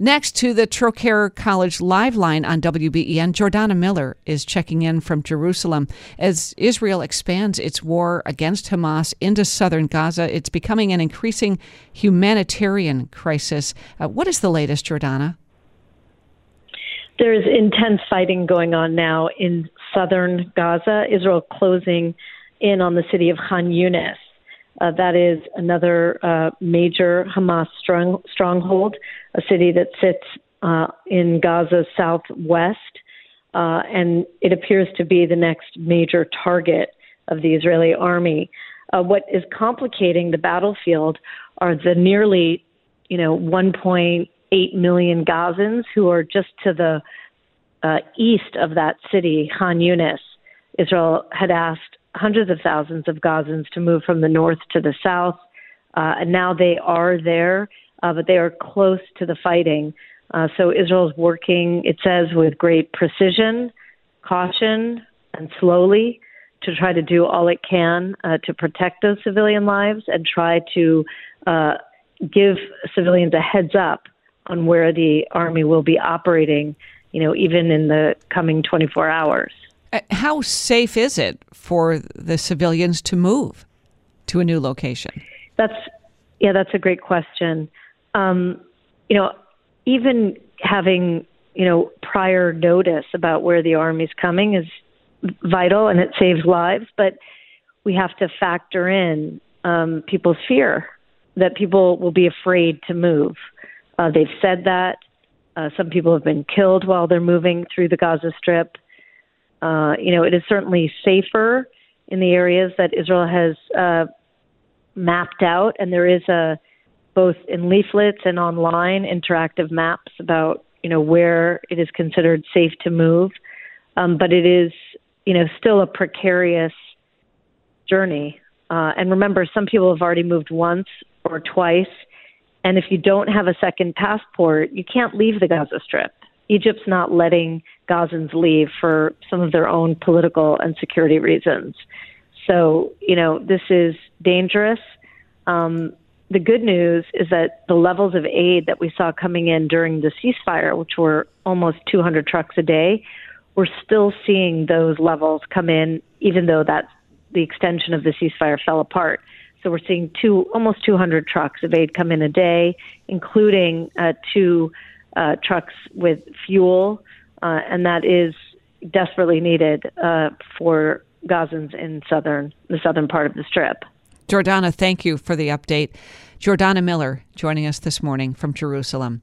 Next to the Trocaire College Live line on WBEN, Jordana Miller is checking in from Jerusalem. As Israel expands its war against Hamas into southern Gaza, it's becoming an increasing humanitarian crisis. Uh, what is the latest, Jordana? There's intense fighting going on now in southern Gaza. Israel closing in on the city of Khan Yunis. Uh, that is another uh, major Hamas strong, stronghold, a city that sits uh, in Gaza's southwest, uh, and it appears to be the next major target of the Israeli army. Uh, what is complicating the battlefield are the nearly, you know, 1.8 million Gazans who are just to the uh, east of that city, Khan Yunis. Israel had asked hundreds of thousands of Gazans to move from the north to the south. Uh, and now they are there, uh, but they are close to the fighting. Uh, so Israel is working, it says, with great precision, caution, and slowly to try to do all it can uh, to protect those civilian lives and try to uh, give civilians a heads up on where the army will be operating, you know, even in the coming 24 hours. Uh, how safe is it for the civilians to move to a new location? That's yeah, that's a great question. Um, you know, even having you know prior notice about where the army's coming is vital and it saves lives, but we have to factor in um, people's fear that people will be afraid to move. Uh, they've said that. Uh, some people have been killed while they're moving through the Gaza Strip. Uh, you know, it is certainly safer in the areas that Israel has uh, mapped out, and there is a both in leaflets and online interactive maps about you know where it is considered safe to move. Um, but it is you know still a precarious journey. Uh, and remember, some people have already moved once or twice, and if you don't have a second passport, you can't leave the Gaza Strip. Egypt's not letting Gazans leave for some of their own political and security reasons. So, you know, this is dangerous. Um, the good news is that the levels of aid that we saw coming in during the ceasefire, which were almost 200 trucks a day, we're still seeing those levels come in, even though that the extension of the ceasefire fell apart. So we're seeing two, almost 200 trucks of aid come in a day, including uh, two uh, trucks with fuel, uh, and that is desperately needed uh, for Gazans in southern the southern part of the Strip. Jordana, thank you for the update. Jordana Miller joining us this morning from Jerusalem.